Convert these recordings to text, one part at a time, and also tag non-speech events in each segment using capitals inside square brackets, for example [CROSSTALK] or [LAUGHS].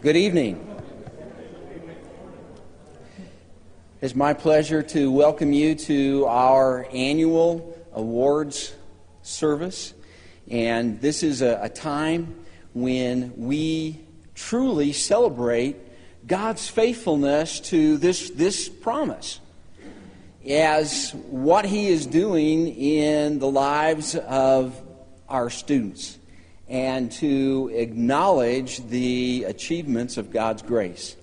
Good evening. It's my pleasure to welcome you to our annual awards service. And this is a, a time when we truly celebrate God's faithfulness to this, this promise as what He is doing in the lives of our students and to acknowledge the achievements of God's grace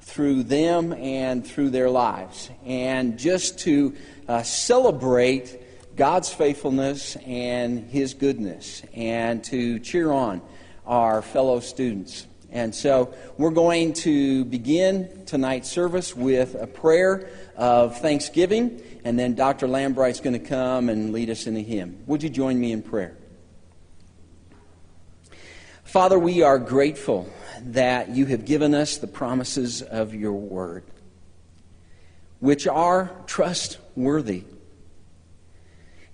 through them and through their lives. And just to uh, celebrate God's faithfulness and His goodness and to cheer on our fellow students. And so we're going to begin tonight's service with a prayer of thanksgiving, and then Dr. Lambright's going to come and lead us in a hymn. Would you join me in prayer? Father, we are grateful that you have given us the promises of your word, which are trustworthy.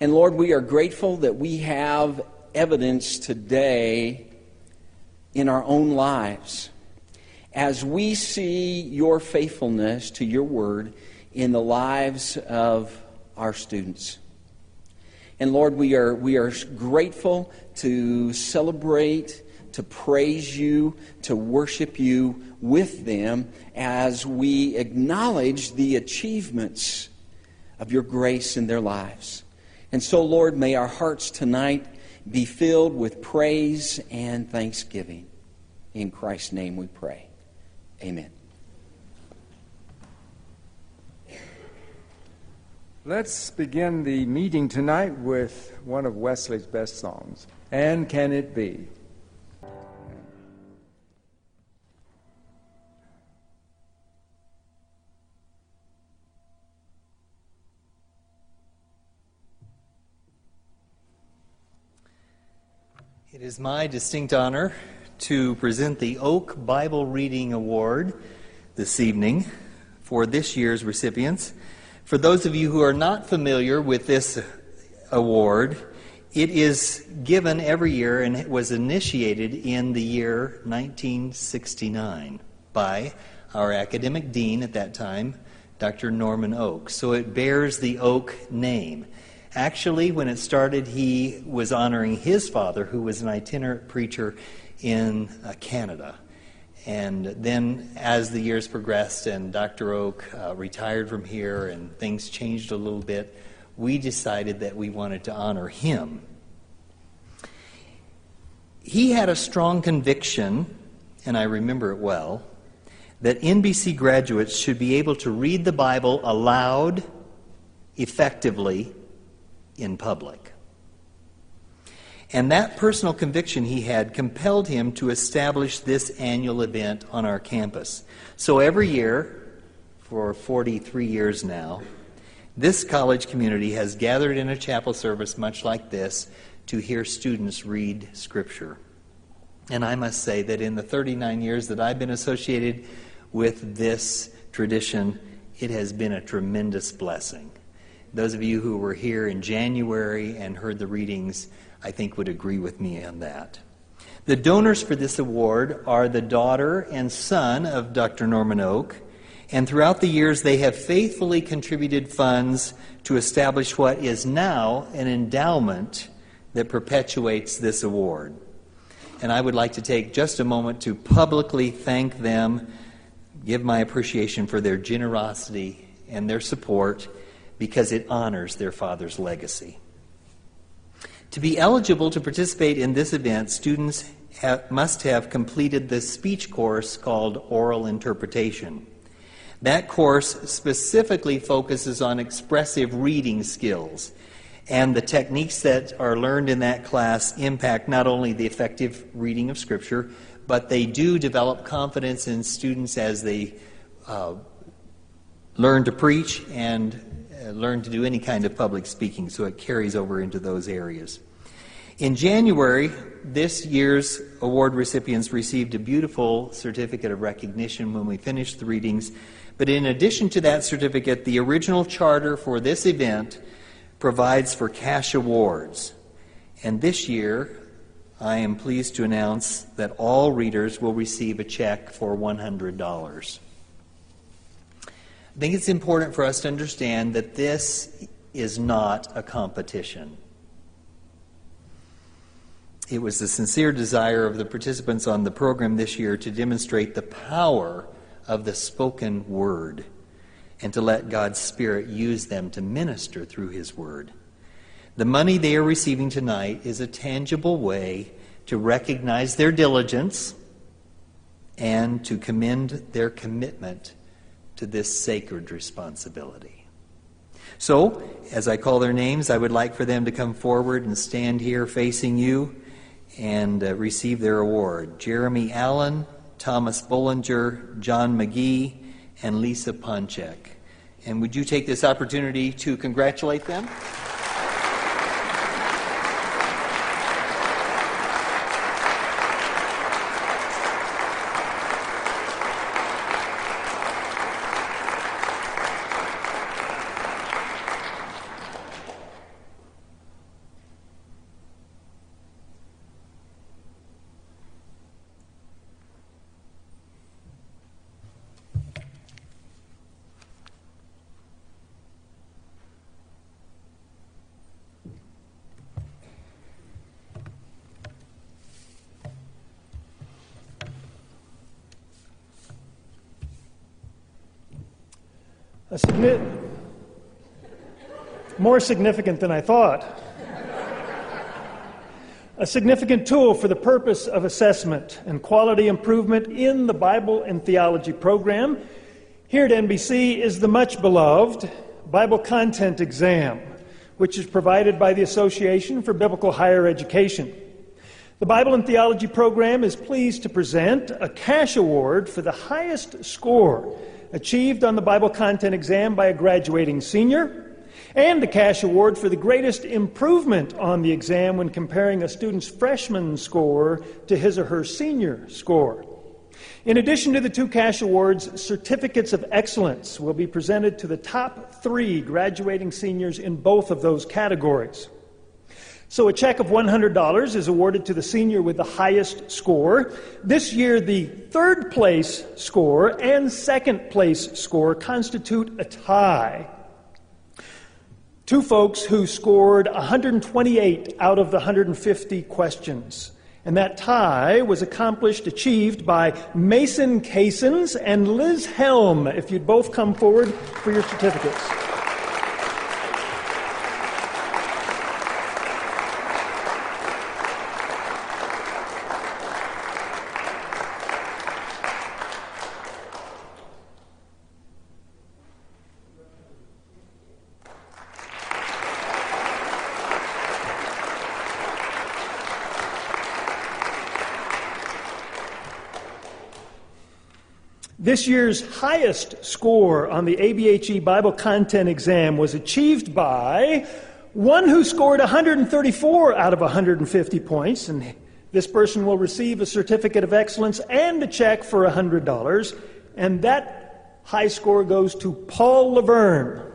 And Lord, we are grateful that we have evidence today in our own lives as we see your faithfulness to your word in the lives of our students. And Lord, we are, we are grateful to celebrate to praise you, to worship you with them as we acknowledge the achievements of your grace in their lives. And so, Lord, may our hearts tonight be filled with praise and thanksgiving. In Christ's name we pray. Amen. Let's begin the meeting tonight with one of Wesley's best songs. And can it be? It is my distinct honor to present the Oak Bible Reading Award this evening for this year's recipients. For those of you who are not familiar with this award, it is given every year and it was initiated in the year 1969 by our academic dean at that time, Dr. Norman Oak. So it bears the Oak name. Actually, when it started, he was honoring his father, who was an itinerant preacher in uh, Canada. And then, as the years progressed and Dr. Oak uh, retired from here and things changed a little bit, we decided that we wanted to honor him. He had a strong conviction, and I remember it well, that NBC graduates should be able to read the Bible aloud, effectively, in public. And that personal conviction he had compelled him to establish this annual event on our campus. So every year, for 43 years now, this college community has gathered in a chapel service much like this to hear students read Scripture. And I must say that in the 39 years that I've been associated with this tradition, it has been a tremendous blessing. Those of you who were here in January and heard the readings, I think, would agree with me on that. The donors for this award are the daughter and son of Dr. Norman Oak, and throughout the years they have faithfully contributed funds to establish what is now an endowment that perpetuates this award. And I would like to take just a moment to publicly thank them, give my appreciation for their generosity and their support because it honors their father's legacy. To be eligible to participate in this event, students must have completed the speech course called Oral Interpretation. That course specifically focuses on expressive reading skills, and the techniques that are learned in that class impact not only the effective reading of Scripture, but they do develop confidence in students as they uh, learn to preach and Uh, learn to do any kind of public speaking, so it carries over into those areas. In January, this year's award recipients received a beautiful certificate of recognition when we finished the readings. But in addition to that certificate, the original charter for this event provides for cash awards. And this year, I am pleased to announce that all readers will receive a check for $100. I think it's important for us to understand that this is not a competition. It was the sincere desire of the participants on the program this year to demonstrate the power of the spoken word and to let God's Spirit use them to minister through His word. The money they are receiving tonight is a tangible way to recognize their diligence and to commend their commitment to this sacred responsibility. So, as I call their names, I would like for them to come forward and stand here facing you and uh, receive their award. Jeremy Allen, Thomas Bollinger, John McGee, and Lisa Ponchek. And would you take this opportunity to congratulate them? Significant than I thought. A significant tool for the purpose of assessment and quality improvement in the Bible and theology program here at NBC is the much beloved Bible Content Exam, which is provided by the Association for Biblical Higher Education. The Bible and Theology program is pleased to present a cash award for the highest score achieved on the Bible content exam by a graduating senior, and a cash award for the greatest improvement on the exam when comparing a student's freshman score to his or her senior score. In addition to the two cash awards, certificates of excellence will be presented to the top three graduating seniors in both of those categories. So a check of $100 is awarded to the senior with the highest score. This year, the third place score and second place score constitute a tie. Two folks who scored 128 out of the 150 questions. And that tie was accomplished, achieved by Mason Casons and Liz Helm. If you'd both come forward for your certificates. This year's highest score on the ABHE Bible content exam was achieved by one who scored 134 out of 150 points, and this person will receive a certificate of excellence and a check for $100. And that high score goes to Paul Laverne.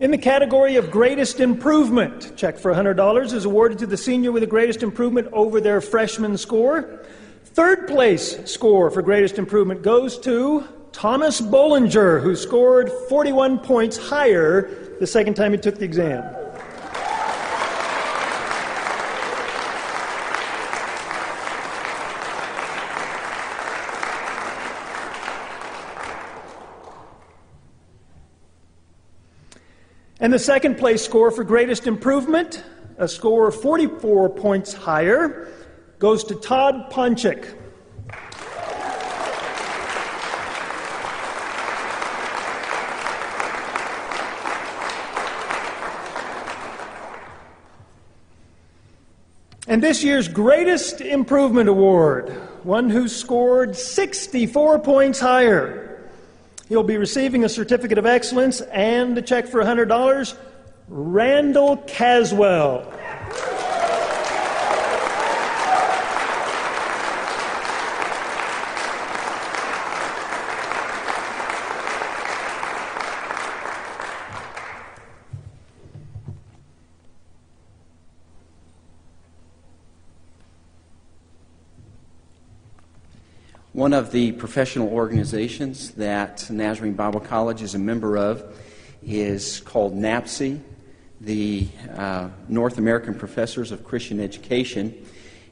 In the category of greatest improvement, check for $100 is awarded to the senior with the greatest improvement over their freshman score. Third place score for greatest improvement goes to Thomas Bollinger, who scored 41 points higher the second time he took the exam. And the second place score for greatest improvement, a score of 44 points higher, goes to Todd Ponchik. And this year's greatest improvement award, one who scored 64 points higher, He'll be receiving a certificate of excellence and a check for $100. Randall Caswell. One of the professional organizations that Nazarene Bible College is a member of is called NAPCE, the uh, North American Professors of Christian Education,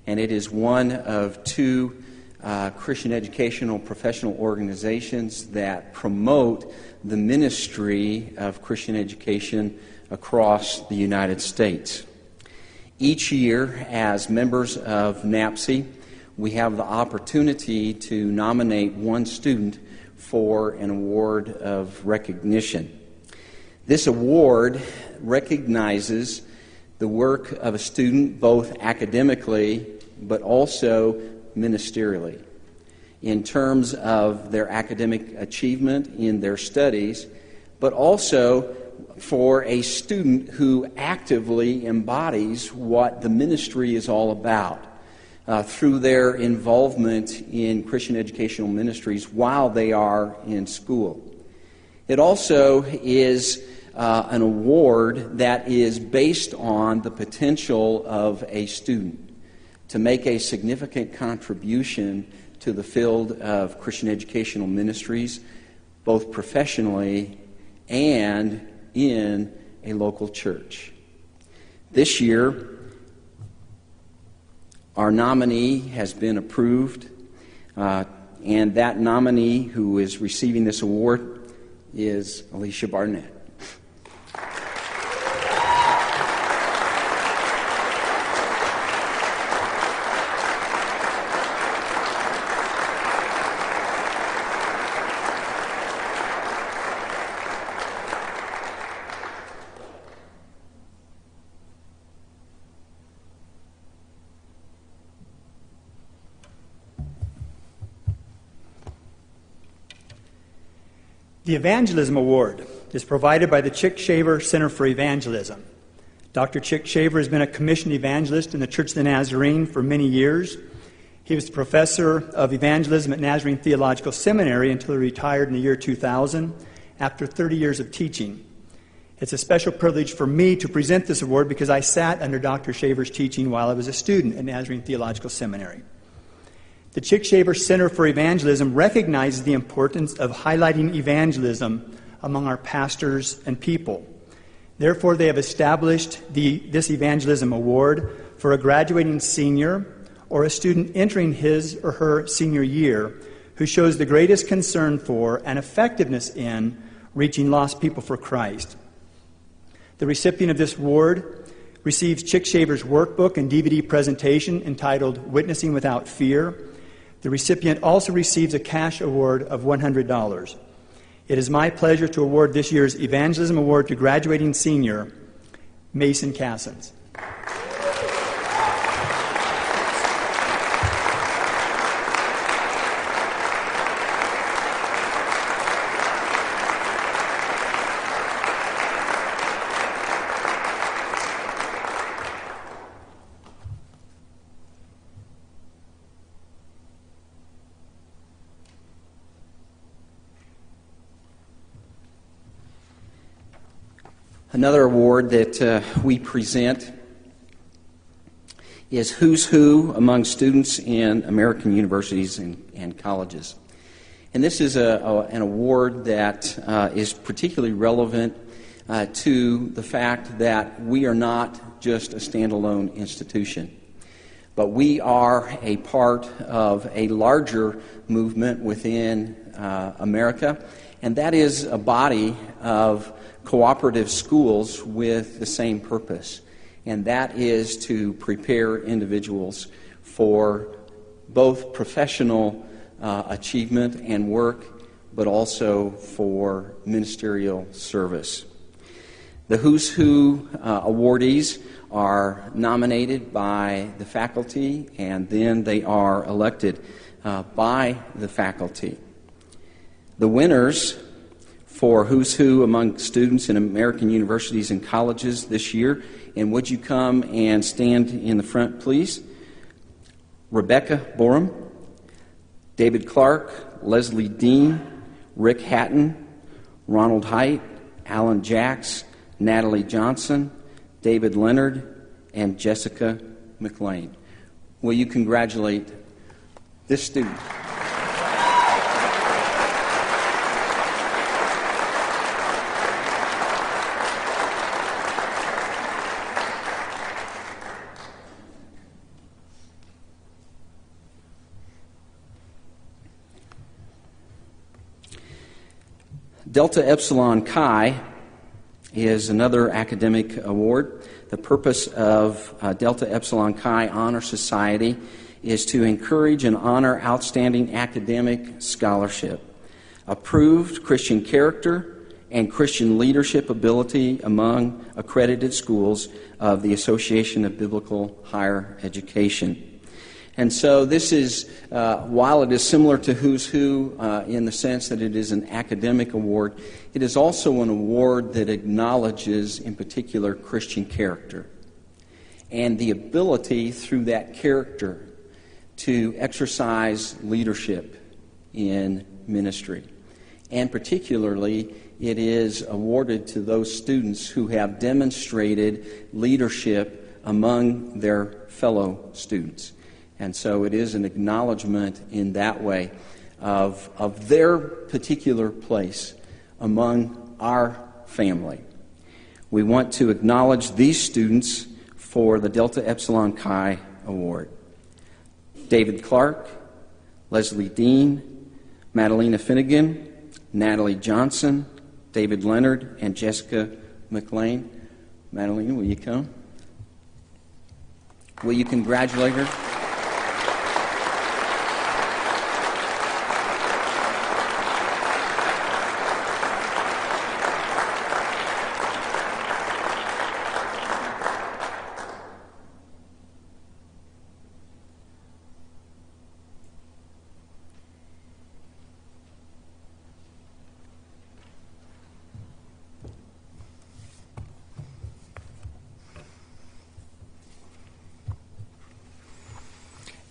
and it is one of two uh, Christian educational professional organizations that promote the ministry of Christian education across the United States. Each year, as members of NAPCE, we have the opportunity to nominate one student for an award of recognition. This award recognizes the work of a student both academically but also ministerially in terms of their academic achievement in their studies, but also for a student who actively embodies what the ministry is all about uh, through their involvement in Christian educational ministries while they are in school. It also is uh, an award that is based on the potential of a student to make a significant contribution to the field of Christian educational ministries, both professionally and in a local church. This year, our nominee has been approved, uh, and that nominee who is receiving this award is Alicia Barnett. The Evangelism Award is provided by the Chic Shaver Center for Evangelism. Dr. Chic Shaver has been a commissioned evangelist in the Church of the Nazarene for many years. He was professor of evangelism at Nazarene Theological Seminary until he retired in the year 2000 after 30 years of teaching. It's a special privilege for me to present this award because I sat under Dr. Shaver's teaching while I was a student at Nazarene Theological Seminary. The Chic Shaver Center for Evangelism recognizes the importance of highlighting evangelism among our pastors and people. Therefore, they have established the, this evangelism award for a graduating senior or a student entering his or her senior year who shows the greatest concern for and effectiveness in reaching lost people for Christ. The recipient of this award receives Chic Shaver's workbook and DVD presentation entitled Witnessing Without Fear the recipient also receives a cash award of $100. It is my pleasure to award this year's Evangelism Award to graduating senior Mason Cassins. Another award that uh, we present is Who's Who Among Students in American Universities and, and Colleges. And this is a, a, an award that uh, is particularly relevant uh, to the fact that we are not just a standalone institution, but we are a part of a larger movement within uh, America, and that is a body of cooperative schools with the same purpose, and that is to prepare individuals for both professional uh, achievement and work, but also for ministerial service. The Who's Who uh, awardees are nominated by the faculty and then they are elected uh, by the faculty. The winners for Who's Who among students in American universities and colleges this year. And would you come and stand in the front, please? Rebecca Borum, David Clark, Leslie Dean, Rick Hatton, Ronald Height, Alan Jacks, Natalie Johnson, David Leonard, and Jessica McLean. Will you congratulate this student? Delta Epsilon Chi is another academic award. The purpose of uh, Delta Epsilon Chi Honor Society is to encourage and honor outstanding academic scholarship, approved Christian character, and Christian leadership ability among accredited schools of the Association of Biblical Higher Education. And so, this is, uh, while it is similar to Who's Who uh, in the sense that it is an academic award, it is also an award that acknowledges, in particular, Christian character and the ability through that character to exercise leadership in ministry. And particularly, it is awarded to those students who have demonstrated leadership among their fellow students. And so it is an acknowledgement in that way of, of their particular place among our family. We want to acknowledge these students for the Delta Epsilon Chi Award. David Clark, Leslie Dean, Madalena Finnegan, Natalie Johnson, David Leonard, and Jessica McLean. Madalena, will you come? Will you congratulate her?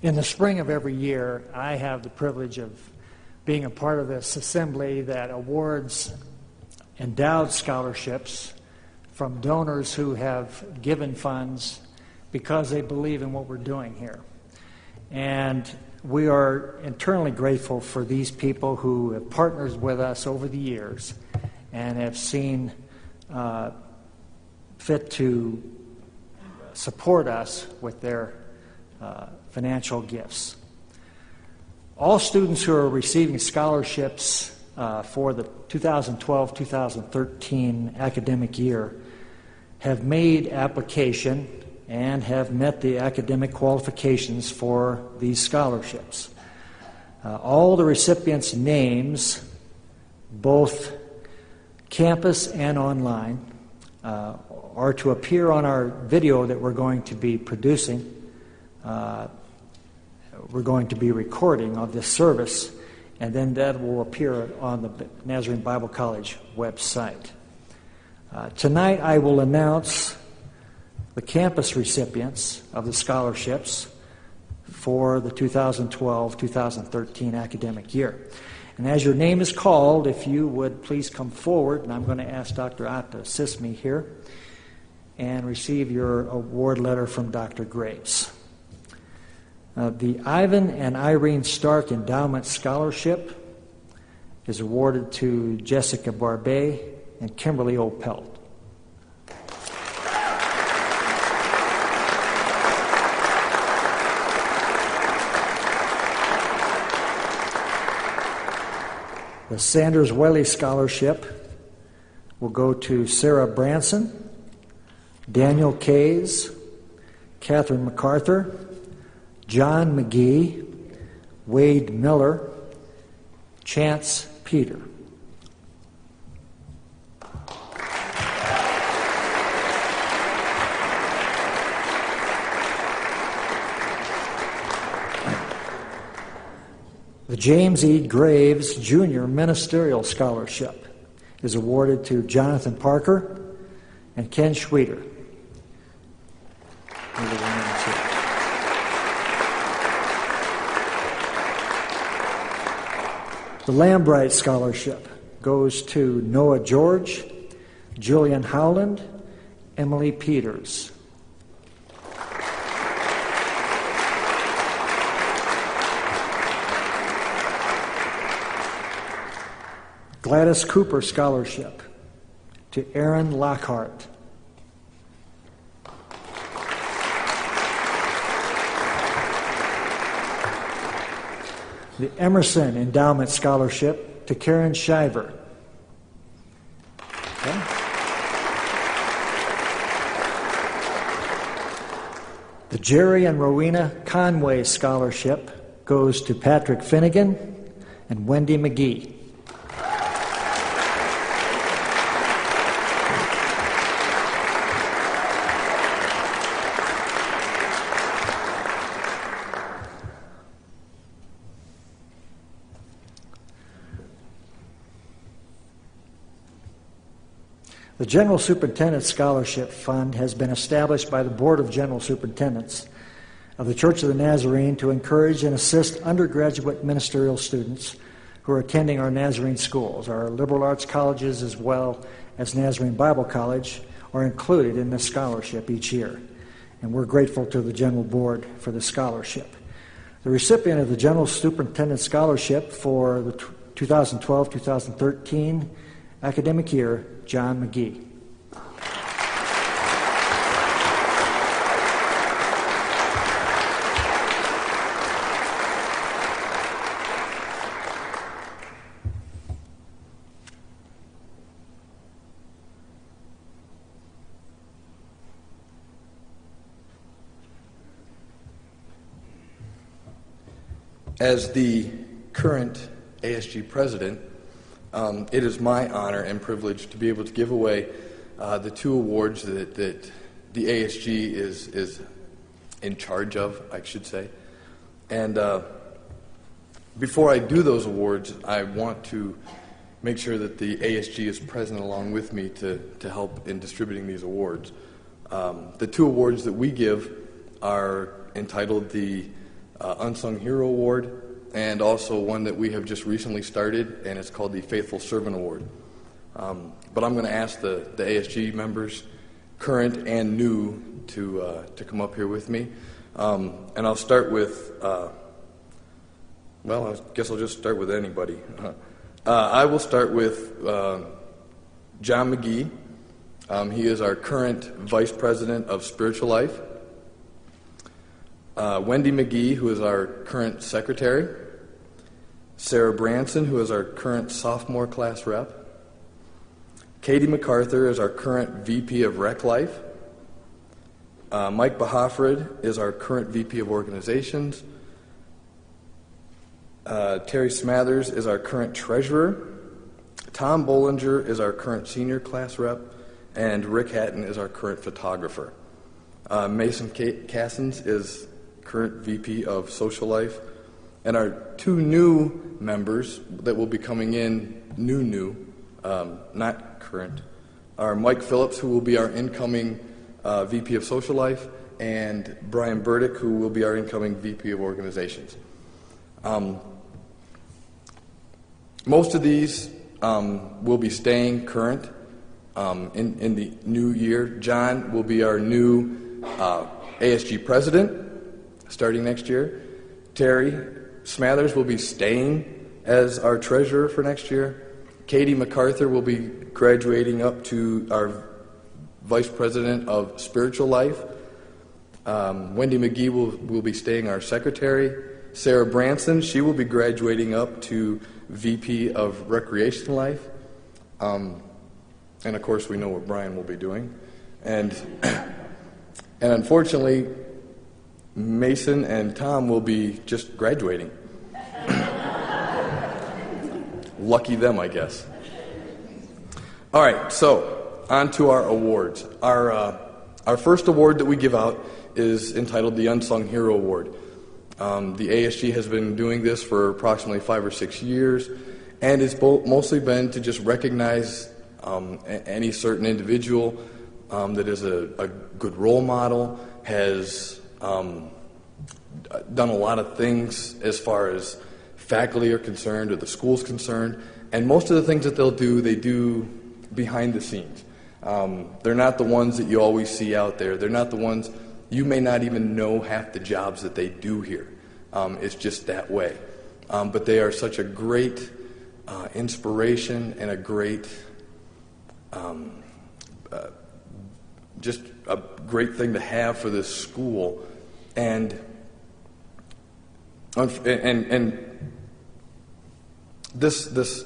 In the spring of every year, I have the privilege of being a part of this assembly that awards endowed scholarships from donors who have given funds because they believe in what we're doing here. And we are internally grateful for these people who have partnered with us over the years and have seen uh, fit to support us with their uh, financial gifts. All students who are receiving scholarships uh, for the 2012 2013 academic year have made application and have met the academic qualifications for these scholarships. Uh, all the recipients' names, both campus and online, uh, are to appear on our video that we're going to be producing. Uh, we're going to be recording of this service, and then that will appear on the Nazarene Bible College website. Uh, tonight, I will announce the campus recipients of the scholarships for the 2012 2013 academic year. And as your name is called, if you would please come forward, and I'm going to ask Dr. Ott to assist me here and receive your award letter from Dr. Graves. Uh, the Ivan and Irene Stark Endowment Scholarship is awarded to Jessica Barbet and Kimberly Opelt. The Sanders Welly Scholarship will go to Sarah Branson, Daniel Kays, Catherine MacArthur, John McGee, Wade Miller, Chance Peter. The James E. Graves Jr. Ministerial Scholarship is awarded to Jonathan Parker and Ken Schweeder. The Lambright Scholarship goes to Noah George, Julian Howland, Emily Peters. Gladys Cooper Scholarship to Aaron Lockhart. the Emerson Endowment Scholarship to Karen Shiver. Okay. The Jerry and Rowena Conway Scholarship goes to Patrick Finnegan and Wendy McGee. The General Superintendent Scholarship Fund has been established by the Board of General Superintendents of the Church of the Nazarene to encourage and assist undergraduate ministerial students who are attending our Nazarene schools. Our liberal arts colleges, as well as Nazarene Bible College, are included in this scholarship each year. And we're grateful to the General Board for the scholarship. The recipient of the General Superintendent Scholarship for the 2012 2013 academic year John McGee. As the current ASG president, um, it is my honor and privilege to be able to give away uh, the two awards that, that the ASG is, is in charge of, I should say. And uh, before I do those awards, I want to make sure that the ASG is present along with me to, to help in distributing these awards. Um, the two awards that we give are entitled the uh, Unsung Hero Award and also one that we have just recently started, and it's called the Faithful Servant Award. Um, but I'm going to ask the, the ASG members, current and new, to, uh, to come up here with me. Um, and I'll start with, uh, well, I guess I'll just start with anybody. Uh, I will start with uh, John McGee. Um, he is our current Vice President of Spiritual Life. Uh, Wendy McGee, who is our current Secretary. Sarah Branson, who is our current sophomore class rep. Katie MacArthur is our current VP of Rec Life. Uh, Mike Bahafrid is our current VP of Organizations. Uh, Terry Smathers is our current treasurer. Tom Bollinger is our current senior class rep. And Rick Hatton is our current photographer. Uh, Mason Cassins is current VP of Social Life. And our two new members that will be coming in, new, new, um, not current, are Mike Phillips, who will be our incoming uh, VP of Social Life, and Brian Burdick, who will be our incoming VP of Organizations. Um, most of these um, will be staying current um, in, in the new year. John will be our new uh, ASG president starting next year. Terry Smathers will be staying as our treasurer for next year. Katie MacArthur will be graduating up to our vice president of spiritual life. Um, Wendy McGee will, will be staying our secretary. Sarah Branson, she will be graduating up to VP of recreation life. Um, and of course, we know what Brian will be doing. And, [CLEARS THROAT] and unfortunately, Mason and Tom will be just graduating. Lucky them, I guess. All right, so on to our awards. Our, uh, our first award that we give out is entitled the Unsung Hero Award. Um, the ASG has been doing this for approximately five or six years, and it's bo- mostly been to just recognize um, a- any certain individual um, that is a, a, good role model, has um, done a lot of things as far as faculty are concerned or the school's concerned. And most of the things that they'll do, they do behind the scenes. Um, they're not the ones that you always see out there. They're not the ones you may not even know half the jobs that they do here. Um, it's just that way. Um, but they are such a great uh, inspiration and a great, um, uh, just a great thing to have for this school. And and, and this, this,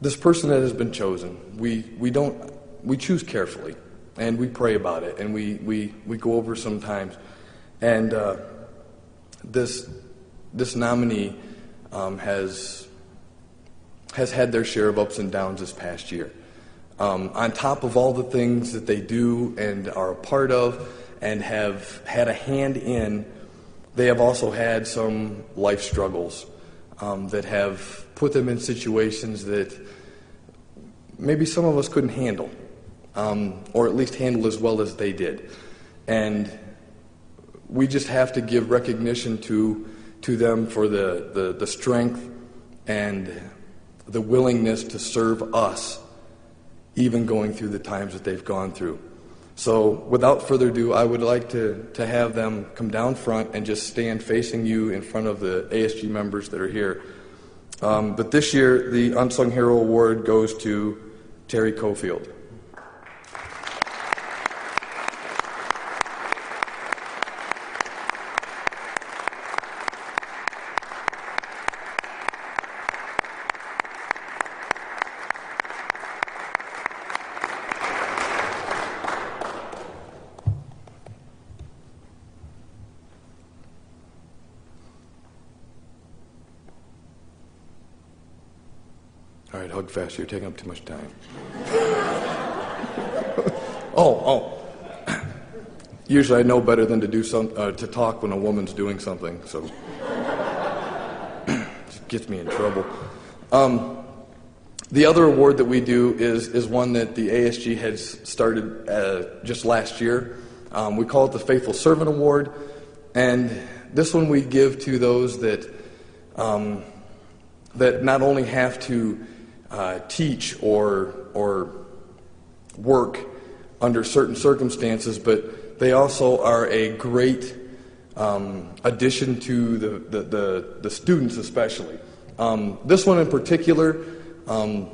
this person that has been chosen, we, we don't, we choose carefully. and we pray about it, and we, we, we go over sometimes. And uh, this, this nominee um, has, has had their share of ups and downs this past year. Um, on top of all the things that they do and are a part of and have had a hand in, they have also had some life struggles um, that have put them in situations that maybe some of us couldn't handle, um, or at least handle as well as they did. And we just have to give recognition to, to them for the, the, the strength and the willingness to serve us, even going through the times that they've gone through. So, without further ado, I would like to, to have them come down front and just stand facing you in front of the ASG members that are here. Um, but this year, the Unsung Hero Award goes to Terry Cofield. All right, hug fast. You're taking up too much time. [LAUGHS] oh, oh. [CLEARS THROAT] Usually, I know better than to do some uh, to talk when a woman's doing something. So, [CLEARS THROAT] it gets me in trouble. Um, the other award that we do is is one that the ASG has started uh, just last year. Um, we call it the Faithful Servant Award, and this one we give to those that um, that not only have to uh, teach or, or work under certain circumstances, but they also are a great um, addition to the, the, the, the students, especially. Um, this one in particular um,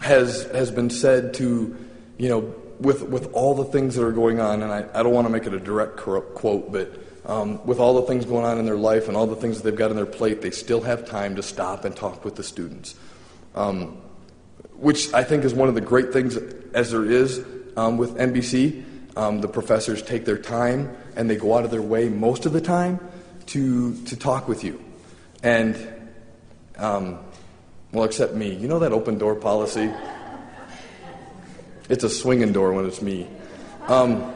has, has been said to, you know, with, with all the things that are going on, and I, I don't want to make it a direct quote, but um, with all the things going on in their life and all the things that they've got on their plate, they still have time to stop and talk with the students um, which I think is one of the great things as there is um, with NBC. Um, the professors take their time and they go out of their way most of the time to, to talk with you. And, um, well, except me. You know that open door policy? It's a swinging door when it's me. Um,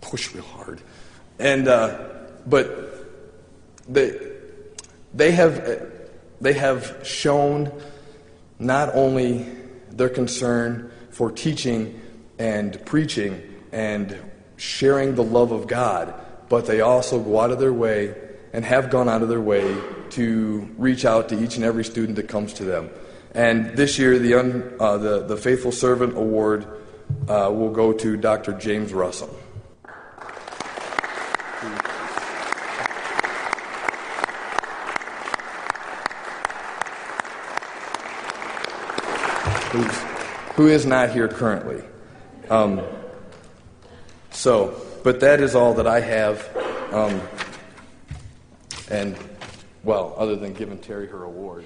push real hard. And, uh, but they, they have they have shown not only their concern for teaching and preaching and sharing the love of God, but they also go out of their way and have gone out of their way to reach out to each and every student that comes to them. And this year, the, un, uh, the, the Faithful Servant Award uh, will go to Dr. James Russell. Who's, who is not here currently. Um, so, but that is all that I have. Um, and, well, other than giving Terry her award.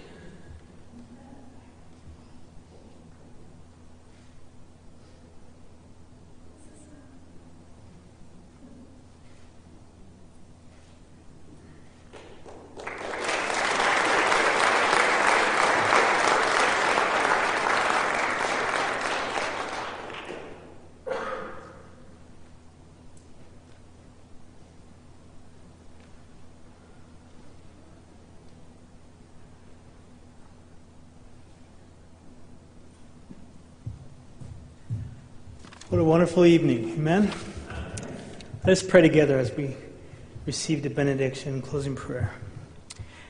What a wonderful evening. Amen. Let's pray together as we receive the benediction and closing prayer.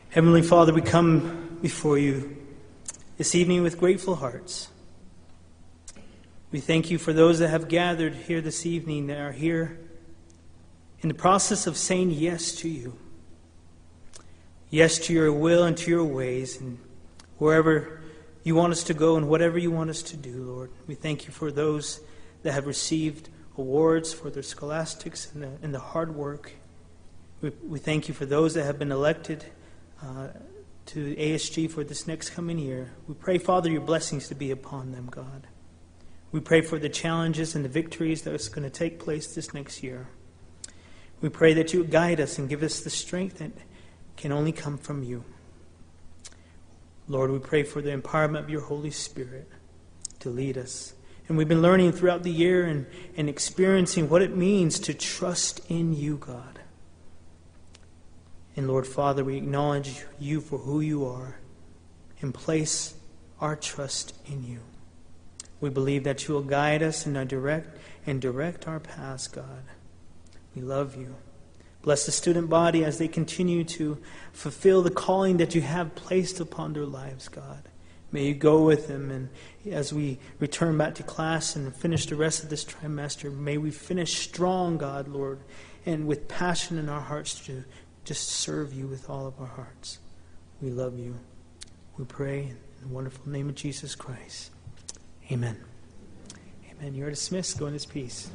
Heavenly Father, we come before you this evening with grateful hearts. We thank you for those that have gathered here this evening that are here in the process of saying yes to you. Yes to your will and to your ways, and wherever you want us to go and whatever you want us to do, Lord. We thank you for those that have received awards for their scholastics and the, and the hard work. We, we, thank you for those that have been elected uh, to ASG for this next coming year. We pray, Father, your blessings to be upon them, God. We pray for the challenges and the victories that is going to take place this next year. We pray that you guide us and give us the strength that can only come from you. Lord, we pray for the empowerment of your Holy Spirit to lead us. And we've been learning throughout the year and, and experiencing what it means to trust in you, God. And Lord Father, we acknowledge you for who you are and place our trust in you. We believe that you will guide us and direct and direct our paths, God. We love you. Bless the student body as they continue to fulfill the calling that you have placed upon their lives, God. May you go with them. And as we return back to class and finish the rest of this trimester, may we finish strong, God, Lord, and with passion in our hearts to just serve you with all of our hearts. We love you. We pray in the wonderful name of Jesus Christ. Amen. Amen. You are dismissed. Go in his peace.